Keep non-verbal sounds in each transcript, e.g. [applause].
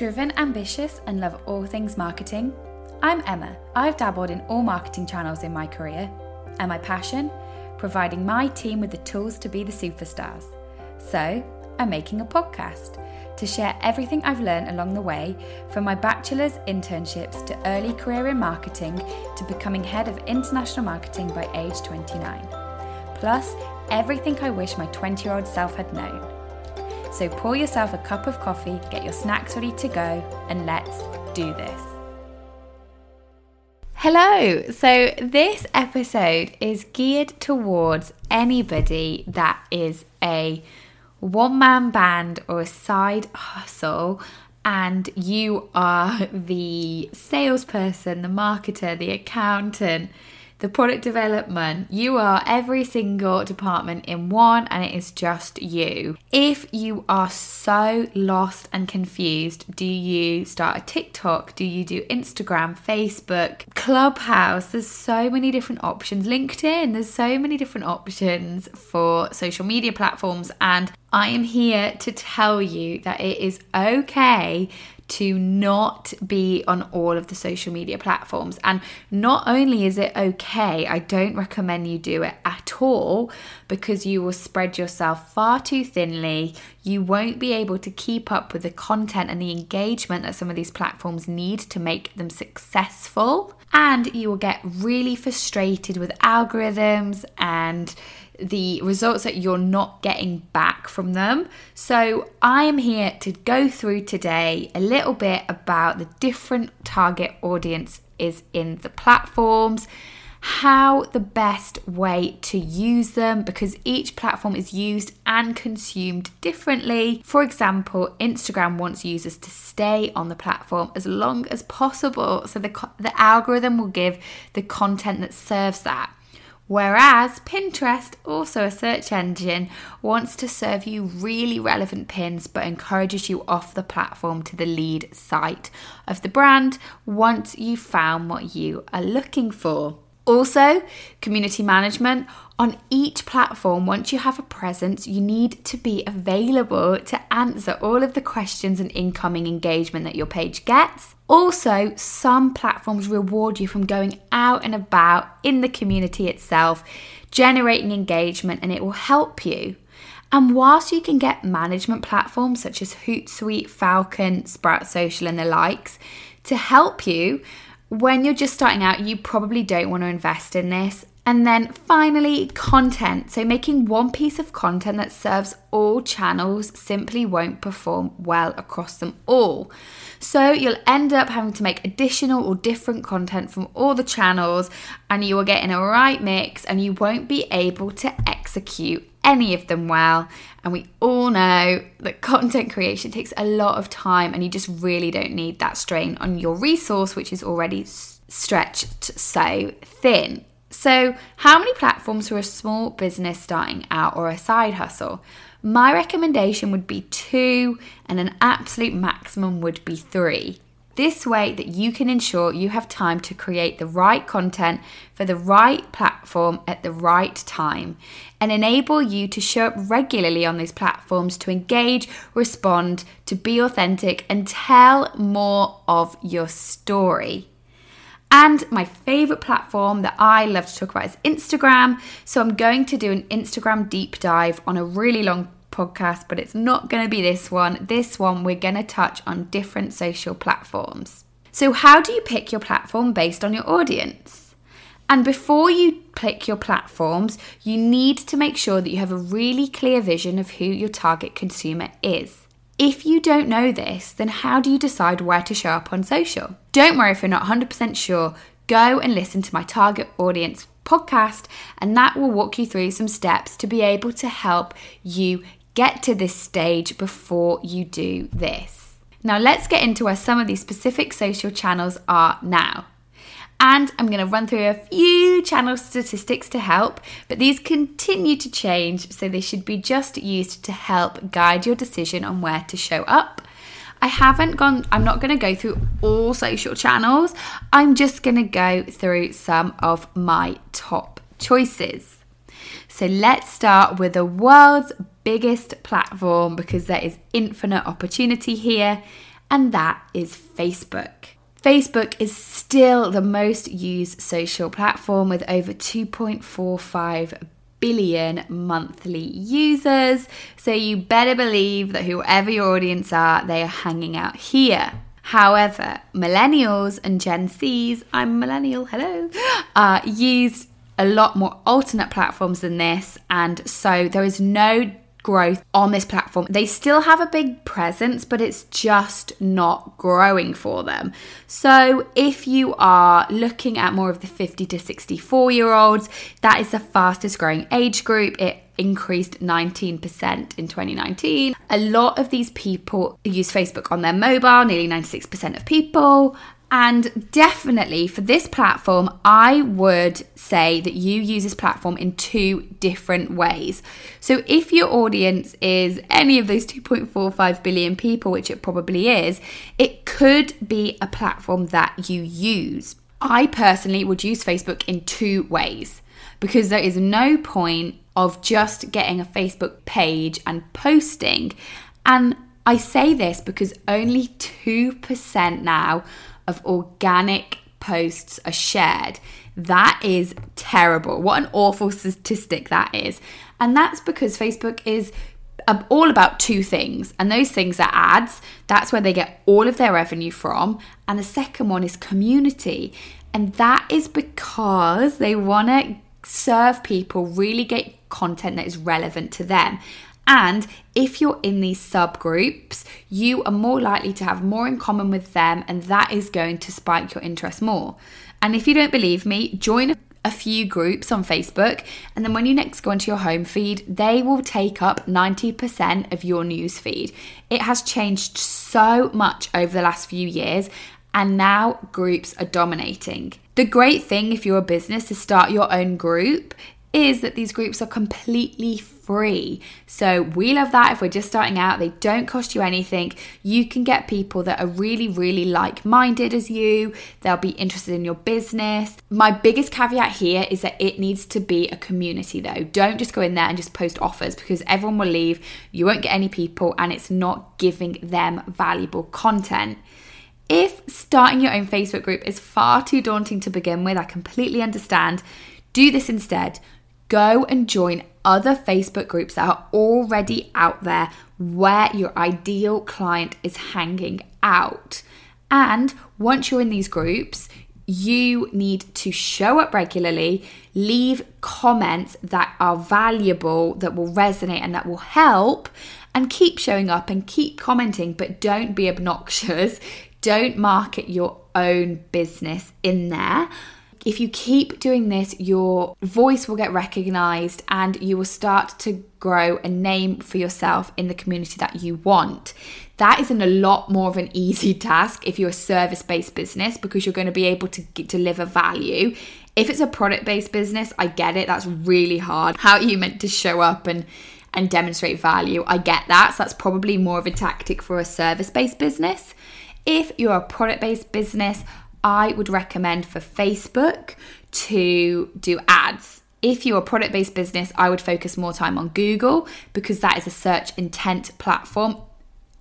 Driven, ambitious, and love all things marketing? I'm Emma. I've dabbled in all marketing channels in my career. And my passion? Providing my team with the tools to be the superstars. So, I'm making a podcast to share everything I've learned along the way from my bachelor's internships to early career in marketing to becoming head of international marketing by age 29. Plus, everything I wish my 20 year old self had known. So pour yourself a cup of coffee, get your snacks ready to go, and let's do this. Hello! So, this episode is geared towards anybody that is a one man band or a side hustle and you are the salesperson, the marketer, the accountant, the product development. You are every single department in one, and it is just you. If you are so lost and confused, do you start a TikTok? Do you do Instagram, Facebook, Clubhouse? There's so many different options. LinkedIn, there's so many different options for social media platforms, and I am here to tell you that it is okay to not be on all of the social media platforms. And not only is it okay, I don't recommend you do it at all because you will spread yourself far too thinly. You won't be able to keep up with the content and the engagement that some of these platforms need to make them successful. And you will get really frustrated with algorithms and the results that you're not getting back from them. So, I am here to go through today a little bit about the different target audience is in the platforms, how the best way to use them because each platform is used and consumed differently. For example, Instagram wants users to stay on the platform as long as possible, so the, the algorithm will give the content that serves that. Whereas Pinterest, also a search engine, wants to serve you really relevant pins but encourages you off the platform to the lead site of the brand once you've found what you are looking for. Also, community management. On each platform, once you have a presence, you need to be available to answer all of the questions and incoming engagement that your page gets. Also, some platforms reward you from going out and about in the community itself, generating engagement, and it will help you. And whilst you can get management platforms such as Hootsuite, Falcon, Sprout Social, and the likes to help you, when you're just starting out, you probably don't want to invest in this. And then finally, content. So, making one piece of content that serves all channels simply won't perform well across them all. So, you'll end up having to make additional or different content from all the channels, and you will get in a right mix, and you won't be able to execute any of them well. And we all know that content creation takes a lot of time, and you just really don't need that strain on your resource, which is already stretched so thin. So, how many platforms for a small business starting out or a side hustle? My recommendation would be two, and an absolute maximum would be three. This way that you can ensure you have time to create the right content for the right platform at the right time and enable you to show up regularly on these platforms to engage, respond, to be authentic, and tell more of your story. And my favorite platform that I love to talk about is Instagram. So I'm going to do an Instagram deep dive on a really long podcast, but it's not going to be this one. This one, we're going to touch on different social platforms. So, how do you pick your platform based on your audience? And before you pick your platforms, you need to make sure that you have a really clear vision of who your target consumer is. If you don't know this, then how do you decide where to show up on social? Don't worry if you're not 100% sure, go and listen to my target audience podcast, and that will walk you through some steps to be able to help you get to this stage before you do this. Now, let's get into where some of these specific social channels are now. And I'm going to run through a few channel statistics to help, but these continue to change, so they should be just used to help guide your decision on where to show up. I haven't gone, I'm not going to go through all social channels, I'm just going to go through some of my top choices. So let's start with the world's biggest platform because there is infinite opportunity here, and that is Facebook. Facebook is still the most used social platform with over 2.45 billion monthly users. So you better believe that whoever your audience are, they are hanging out here. However, millennials and Gen Zs, I'm millennial, hello, [gasps] uh, use a lot more alternate platforms than this. And so there is no growth on this platform. They still have a big presence, but it's just not growing for them. So, if you are looking at more of the 50 to 64 year olds, that is the fastest growing age group. It increased 19% in 2019. A lot of these people use Facebook on their mobile, nearly 96% of people. And definitely for this platform, I would say that you use this platform in two different ways. So, if your audience is any of those 2.45 billion people, which it probably is, it could be a platform that you use. I personally would use Facebook in two ways because there is no point of just getting a Facebook page and posting. And I say this because only 2% now of organic posts are shared. That is terrible. What an awful statistic that is. And that's because Facebook is um, all about two things, and those things are ads. That's where they get all of their revenue from. And the second one is community. And that is because they want to serve people, really get content that is relevant to them. And if you're in these subgroups, you are more likely to have more in common with them, and that is going to spike your interest more. And if you don't believe me, join a few groups on Facebook, and then when you next go into your home feed, they will take up 90% of your news feed. It has changed so much over the last few years, and now groups are dominating. The great thing if you're a business to start your own group is that these groups are completely free. So we love that if we're just starting out, they don't cost you anything. You can get people that are really, really like minded as you, they'll be interested in your business. My biggest caveat here is that it needs to be a community though. Don't just go in there and just post offers because everyone will leave, you won't get any people, and it's not giving them valuable content. If starting your own Facebook group is far too daunting to begin with, I completely understand. Do this instead go and join other Facebook groups that are already out there where your ideal client is hanging out. And once you're in these groups, you need to show up regularly, leave comments that are valuable, that will resonate, and that will help, and keep showing up and keep commenting, but don't be obnoxious. [laughs] Don't market your own business in there if you keep doing this, your voice will get recognized and you will start to grow a name for yourself in the community that you want. That isn't a lot more of an easy [laughs] task if you're a service based business because you're going to be able to deliver value. If it's a product based business, I get it, that's really hard. How are you meant to show up and and demonstrate value? I get that. So that's probably more of a tactic for a service based business. If you're a product based business, I would recommend for Facebook to do ads. If you're a product based business, I would focus more time on Google because that is a search intent platform.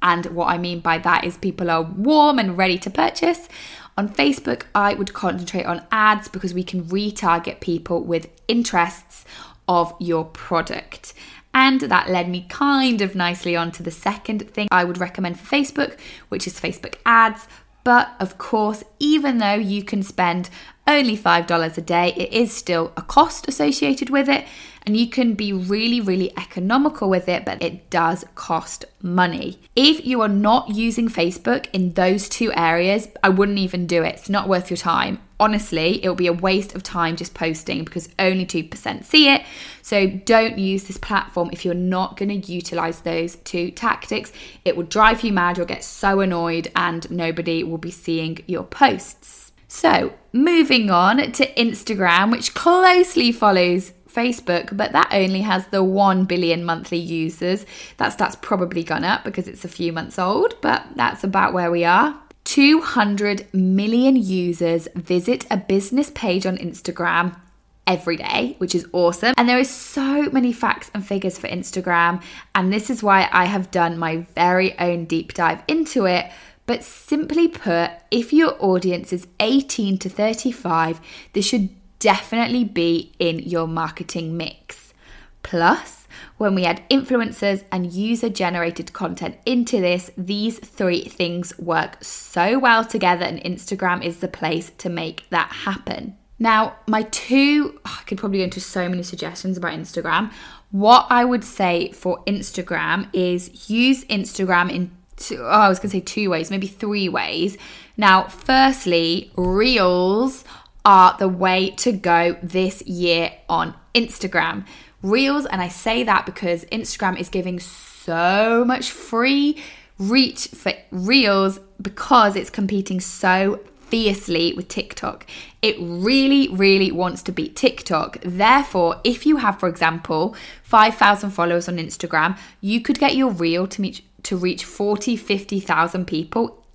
And what I mean by that is people are warm and ready to purchase. On Facebook, I would concentrate on ads because we can retarget people with interests of your product. And that led me kind of nicely on to the second thing I would recommend for Facebook, which is Facebook ads. But of course, even though you can spend only $5 a day, it is still a cost associated with it. And you can be really, really economical with it, but it does cost money. If you are not using Facebook in those two areas, I wouldn't even do it. It's not worth your time. Honestly, it will be a waste of time just posting because only 2% see it. So don't use this platform if you're not going to utilize those two tactics. It will drive you mad, you'll get so annoyed, and nobody will be seeing your posts. So, moving on to Instagram, which closely follows Facebook, but that only has the 1 billion monthly users. That stat's probably gone up because it's a few months old, but that's about where we are. 200 million users visit a business page on Instagram every day, which is awesome. And there is so many facts and figures for Instagram, and this is why I have done my very own deep dive into it But simply put, if your audience is 18 to 35, this should definitely be in your marketing mix. Plus, when we add influencers and user generated content into this, these three things work so well together, and Instagram is the place to make that happen. Now, my two, oh, I could probably go into so many suggestions about Instagram. What I would say for Instagram is use Instagram in two, oh, I was going to say two ways, maybe three ways. Now, firstly, Reels are the way to go this year on Instagram. Reels, and I say that because Instagram is giving so much free reach for Reels because it's competing so fiercely with TikTok. It really, really wants to beat TikTok. Therefore, if you have, for example, 5,000 followers on Instagram, you could get your reel to meet to reach 40, 50,000 people,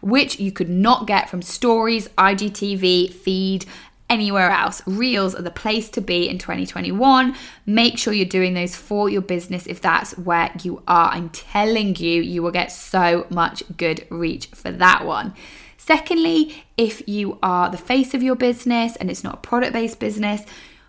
which you could not get from stories, IGTV, feed, anywhere else. Reels are the place to be in 2021. Make sure you're doing those for your business if that's where you are. I'm telling you, you will get so much good reach for that one. Secondly, if you are the face of your business and it's not a product based business,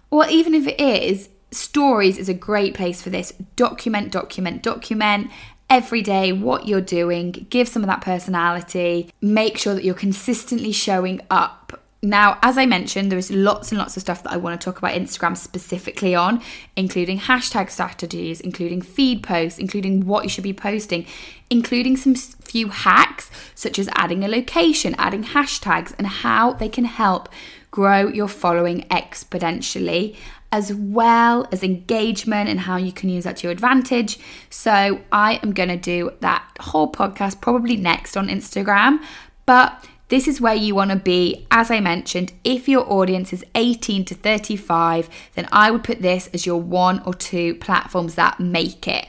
or even if it is, stories is a great place for this. Document, document, document every day what you're doing, give some of that personality, make sure that you're consistently showing up. Now, as I mentioned, there's lots and lots of stuff that I want to talk about Instagram specifically on, including hashtag strategies, including feed posts, including what you should be posting, including some few hacks such as adding a location, adding hashtags, and how they can help grow your following exponentially, as well as engagement and how you can use that to your advantage. So, I am going to do that whole podcast probably next on Instagram. But this is where you want to be. As I mentioned, if your audience is 18 to 35, then I would put this as your one or two platforms that make it.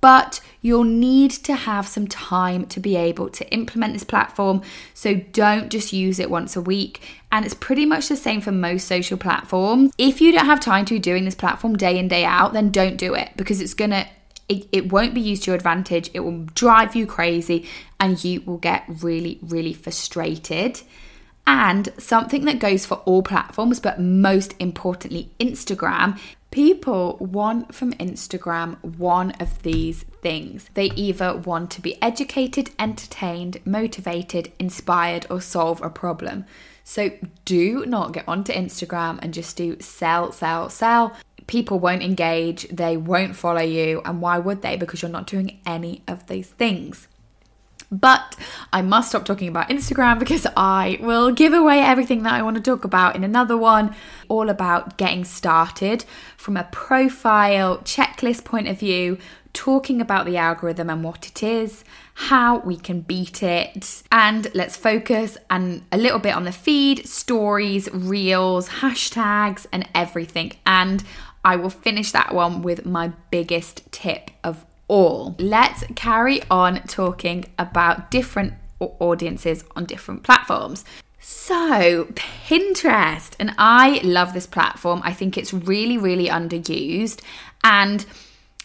But you'll need to have some time to be able to implement this platform. So don't just use it once a week. And it's pretty much the same for most social platforms. If you don't have time to be doing this platform day in, day out, then don't do it because it's going to it, it won't be used to your advantage. It will drive you crazy and you will get really, really frustrated. And something that goes for all platforms, but most importantly, Instagram, people want from Instagram one of these things. They either want to be educated, entertained, motivated, inspired, or solve a problem. So do not get onto Instagram and just do sell, sell, sell people won't engage, they won't follow you, and why would they? Because you're not doing any of these things. But I must stop talking about Instagram because I will give away everything that I want to talk about in another one, all about getting started from a profile checklist point of view, talking about the algorithm and what it is, how we can beat it, and let's focus and a little bit on the feed, stories, reels, hashtags, and everything. And I will finish that one with my biggest tip of all. Let's carry on talking about different audiences on different platforms. So, Pinterest, and I love this platform. I think it's really, really underused. And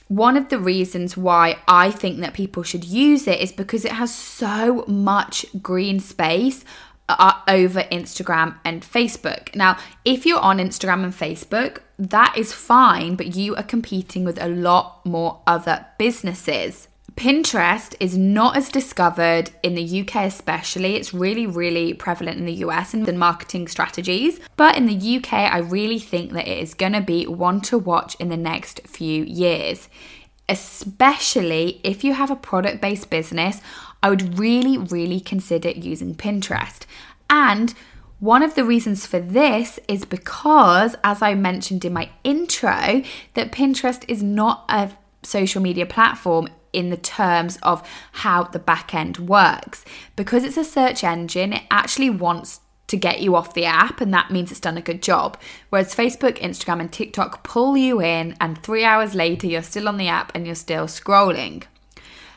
one of the reasons why I think that people should use it is because it has so much green space uh, over Instagram and Facebook. Now, if you're on Instagram and Facebook, that is fine, but you are competing with a lot more other businesses. Pinterest is not as discovered in the UK, especially. It's really, really prevalent in the US and the marketing strategies. But in the UK, I really think that it is going to be one to watch in the next few years, especially if you have a product based business. I would really, really consider using Pinterest. And one of the reasons for this is because, as I mentioned in my intro, that Pinterest is not a social media platform in the terms of how the back end works. Because it's a search engine, it actually wants to get you off the app, and that means it's done a good job. Whereas Facebook, Instagram, and TikTok pull you in, and three hours later, you're still on the app and you're still scrolling.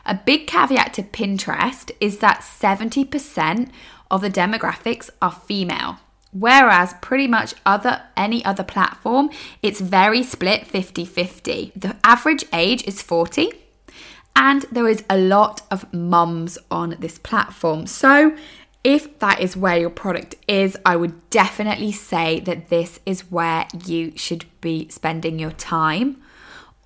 A big caveat to Pinterest is that 70% of the demographics are female. Whereas pretty much other any other platform, it's very split 50-50. The average age is 40 and there is a lot of mums on this platform. So, if that is where your product is, I would definitely say that this is where you should be spending your time.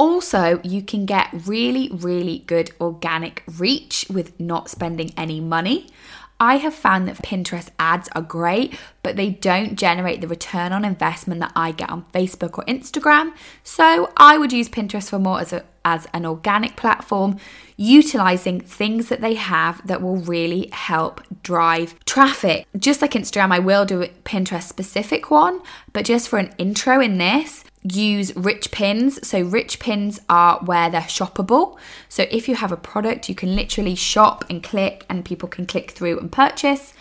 Also, you can get really, really good organic reach with not spending any money. I have found that Pinterest ads are great, but they don't generate the return on investment that I get on Facebook or Instagram. So I would use Pinterest for more as, a, as an organic platform, utilizing things that they have that will really help drive traffic. Just like Instagram, I will do a Pinterest specific one, but just for an intro in this, use rich pins. So, rich pins are where they're shoppable. So, if you have a product, you can literally shop and click, and people can click through and purchase.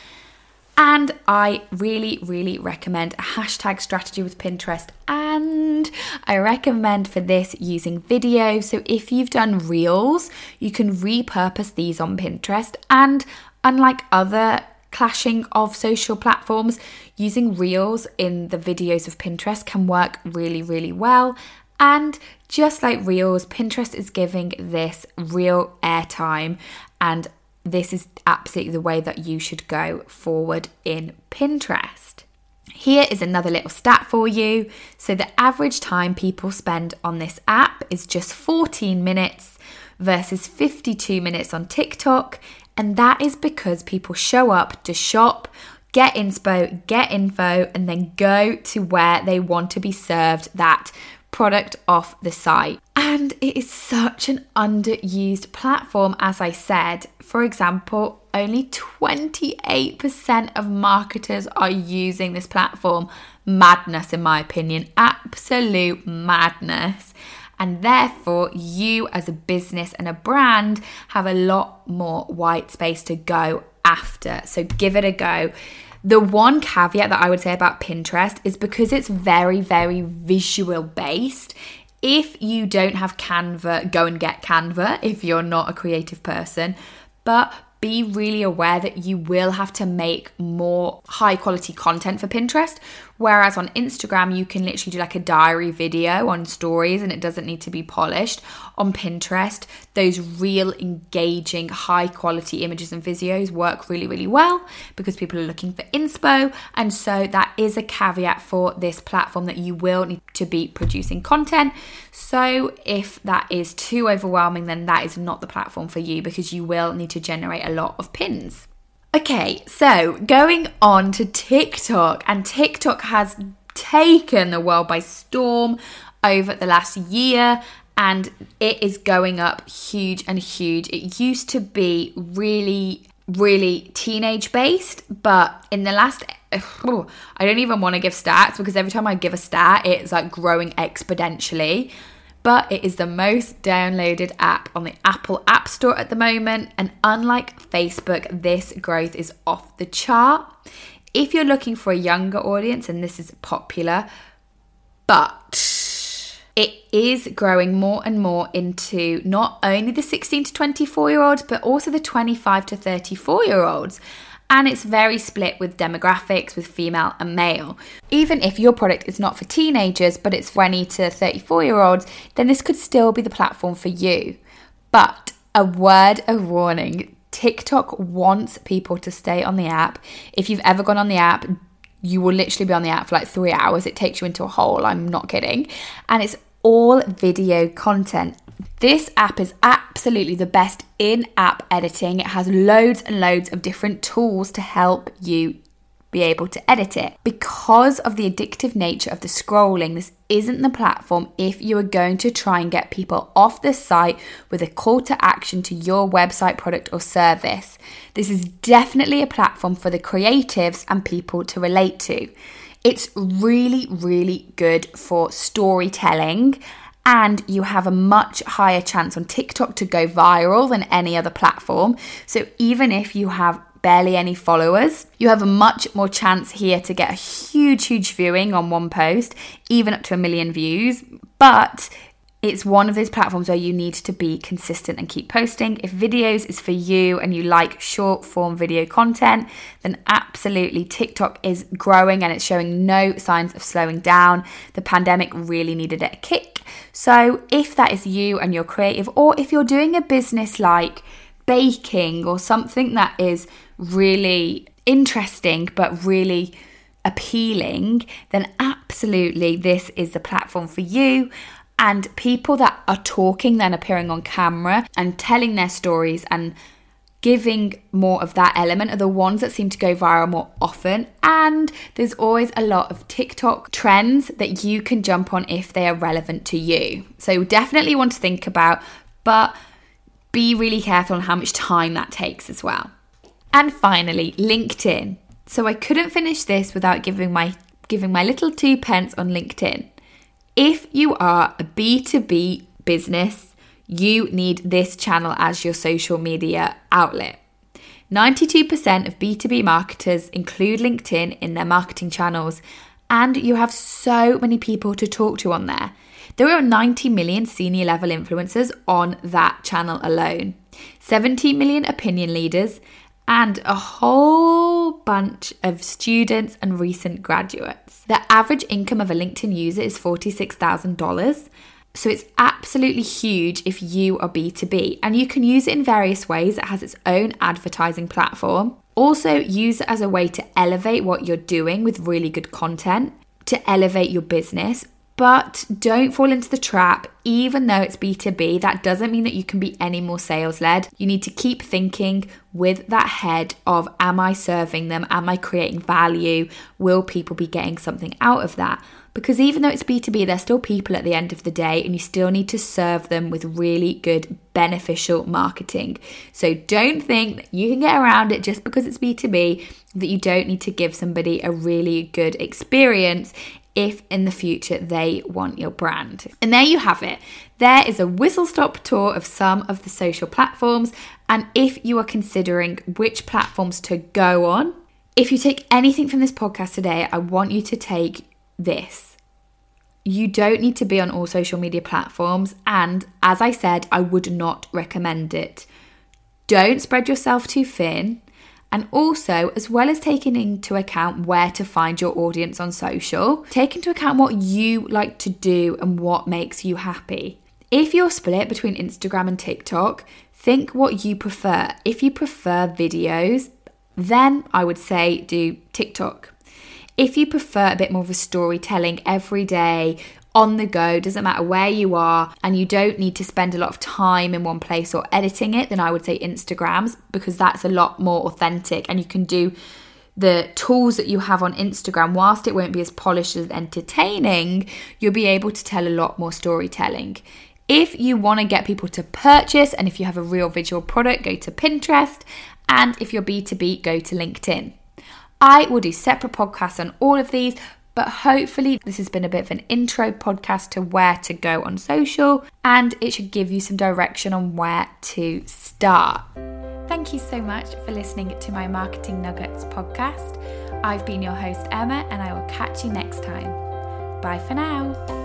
And I really, really recommend a hashtag strategy with Pinterest. And I recommend for this using video. So if you've done reels, you can repurpose these on Pinterest. And unlike other clashing of social platforms, using reels in the videos of Pinterest can work really, really well. And just like reels, Pinterest is giving this real airtime, and this is absolutely the way that you should go forward in Pinterest. Here is another little stat for you. So, the average time people spend on this app is just 14 minutes versus 52 minutes on TikTok. And that is because people show up to shop, get inspo, get info, and then go to where they want to be served that product off the site. And it is such an underused platform, as I said. For example, only 28% of marketers are using this platform. Madness, in my opinion, absolute madness. And therefore, you as a business and a brand have a lot more white space to go after. So give it a go. The one caveat that I would say about Pinterest is because it's very, very visual based. If you don't have Canva, go and get Canva [laughs] if you're not a creative person. But be really aware that you will have to make more high quality content for Pinterest. Whereas on Instagram, you can literally do like a diary video on stories and it doesn't need to be polished. On Pinterest, those real engaging, high quality images and videos work really, really well because people are looking for inspo. And so that is a caveat for this platform that you will need to be producing content. So if that is too overwhelming, then that is not the platform for you because you will need to generate a lot of pins. Okay, so going on to TikTok, and TikTok has taken the world by storm over the last year and it is going up huge and huge. It used to be really, really teenage based, but in the last [sighs] I don't even want to give stats because every time I give a stat, it's like growing exponentially but it is the most downloaded app on the Apple App Store at the moment. And unlike Facebook, this growth is off the chart. If you're looking for a younger audience, and this is popular, but it is growing more and more into not only the 16 to 24 year olds, but also the 25 to 34 year olds and it's very split with demographics with female and male. Even if your product is not for teenagers but it's 20 to 34 year olds, then this could still be the platform for you. But a word of warning TikTok wants people to stay on the app. If you've ever gone on the app, you will literally be on the app for like three hours. It takes you into a hole. I'm not kidding. And it's all video content. This app is absolutely the best in app editing. It has loads and loads of different tools to help you be able to edit it. Because of the addictive nature of the scrolling, this isn't the platform if you are going to try and get people off the site with a call to action to your website, product, or service. This is definitely a platform for the creatives and people to relate to. It's really, really good for storytelling and you have a much higher chance on TikTok to go viral than any other platform. So even if you have barely any followers, you have a much more chance here to get a huge, huge viewing on one post, even up to a million views. But it's one of those platforms where you need to be consistent and keep posting. If videos is for you and you like short form video content, then absolutely TikTok is growing and it's showing no signs of slowing down. The pandemic really needed a kick So, if that is you and you're creative, or if you're doing a business like baking or something that is really interesting but really appealing, then absolutely this is the platform for you. And people that are talking, then appearing on camera and telling their stories and giving more of that element are the ones that seem to go viral more often. And there's always a lot of TikTok trends that you can jump on if they are relevant to you. So definitely want to think about, but be really careful on how much time that takes as well. And finally, LinkedIn. So I couldn't finish this without giving my giving my little two pence on LinkedIn. If you are a B2B business, you need this channel as your social media outlet. 92% of B2B marketers include LinkedIn in their marketing channels, and you have so many people to talk to on there. There are 90 million senior level influencers on that channel alone, 17 million opinion leaders, and a whole bunch of students and recent graduates. The average income of a LinkedIn user is $46,000 so it's absolutely huge if you are B2B and you can use it in various ways. It has its own advertising platform. Also, use it as a way to elevate what you're doing with really good content, to elevate your business. But don't fall into the trap, even though it's B2B, that doesn't mean that you can be any more sales led. You need to keep thinking with that head of Am I serving them? Am I creating value? Will people be getting something out of that? Because even though it's B2B, they're still people at the end of the day, and you still need to serve them with really good, beneficial marketing. So don't think that you can get around it just because it's B2B, that you don't need to give somebody a really good experience if in the future they want your brand. And there you have it. There is a whistle stop tour of some of the social platforms. And if you are considering which platforms to go on, if you take anything from this podcast today, I want you to take this. You don't need to be on all social media platforms, and as I said, I would not recommend it. Don't spread yourself too thin. And also, as well as taking into account where to find your audience on social, take into account what you like to do and what makes you happy. If you're split between Instagram and TikTok, think what you prefer. If you prefer videos, then I would say do TikTok. If you prefer a bit more of a storytelling every day, on the go, doesn't matter where you are, and you don't need to spend a lot of time in one place or editing it, then I would say Instagrams because that's a lot more authentic and you can do the tools that you have on Instagram, whilst it won't be as polished as entertaining, you'll be able to tell a lot more storytelling. If you want to get people to purchase and if you have a real visual product, go to Pinterest. And if you're B2B, go to LinkedIn. I will do separate podcasts on all of these, but hopefully, this has been a bit of an intro podcast to where to go on social and it should give you some direction on where to start. Thank you so much for listening to my Marketing Nuggets podcast. I've been your host, Emma, and I will catch you next time. Bye for now.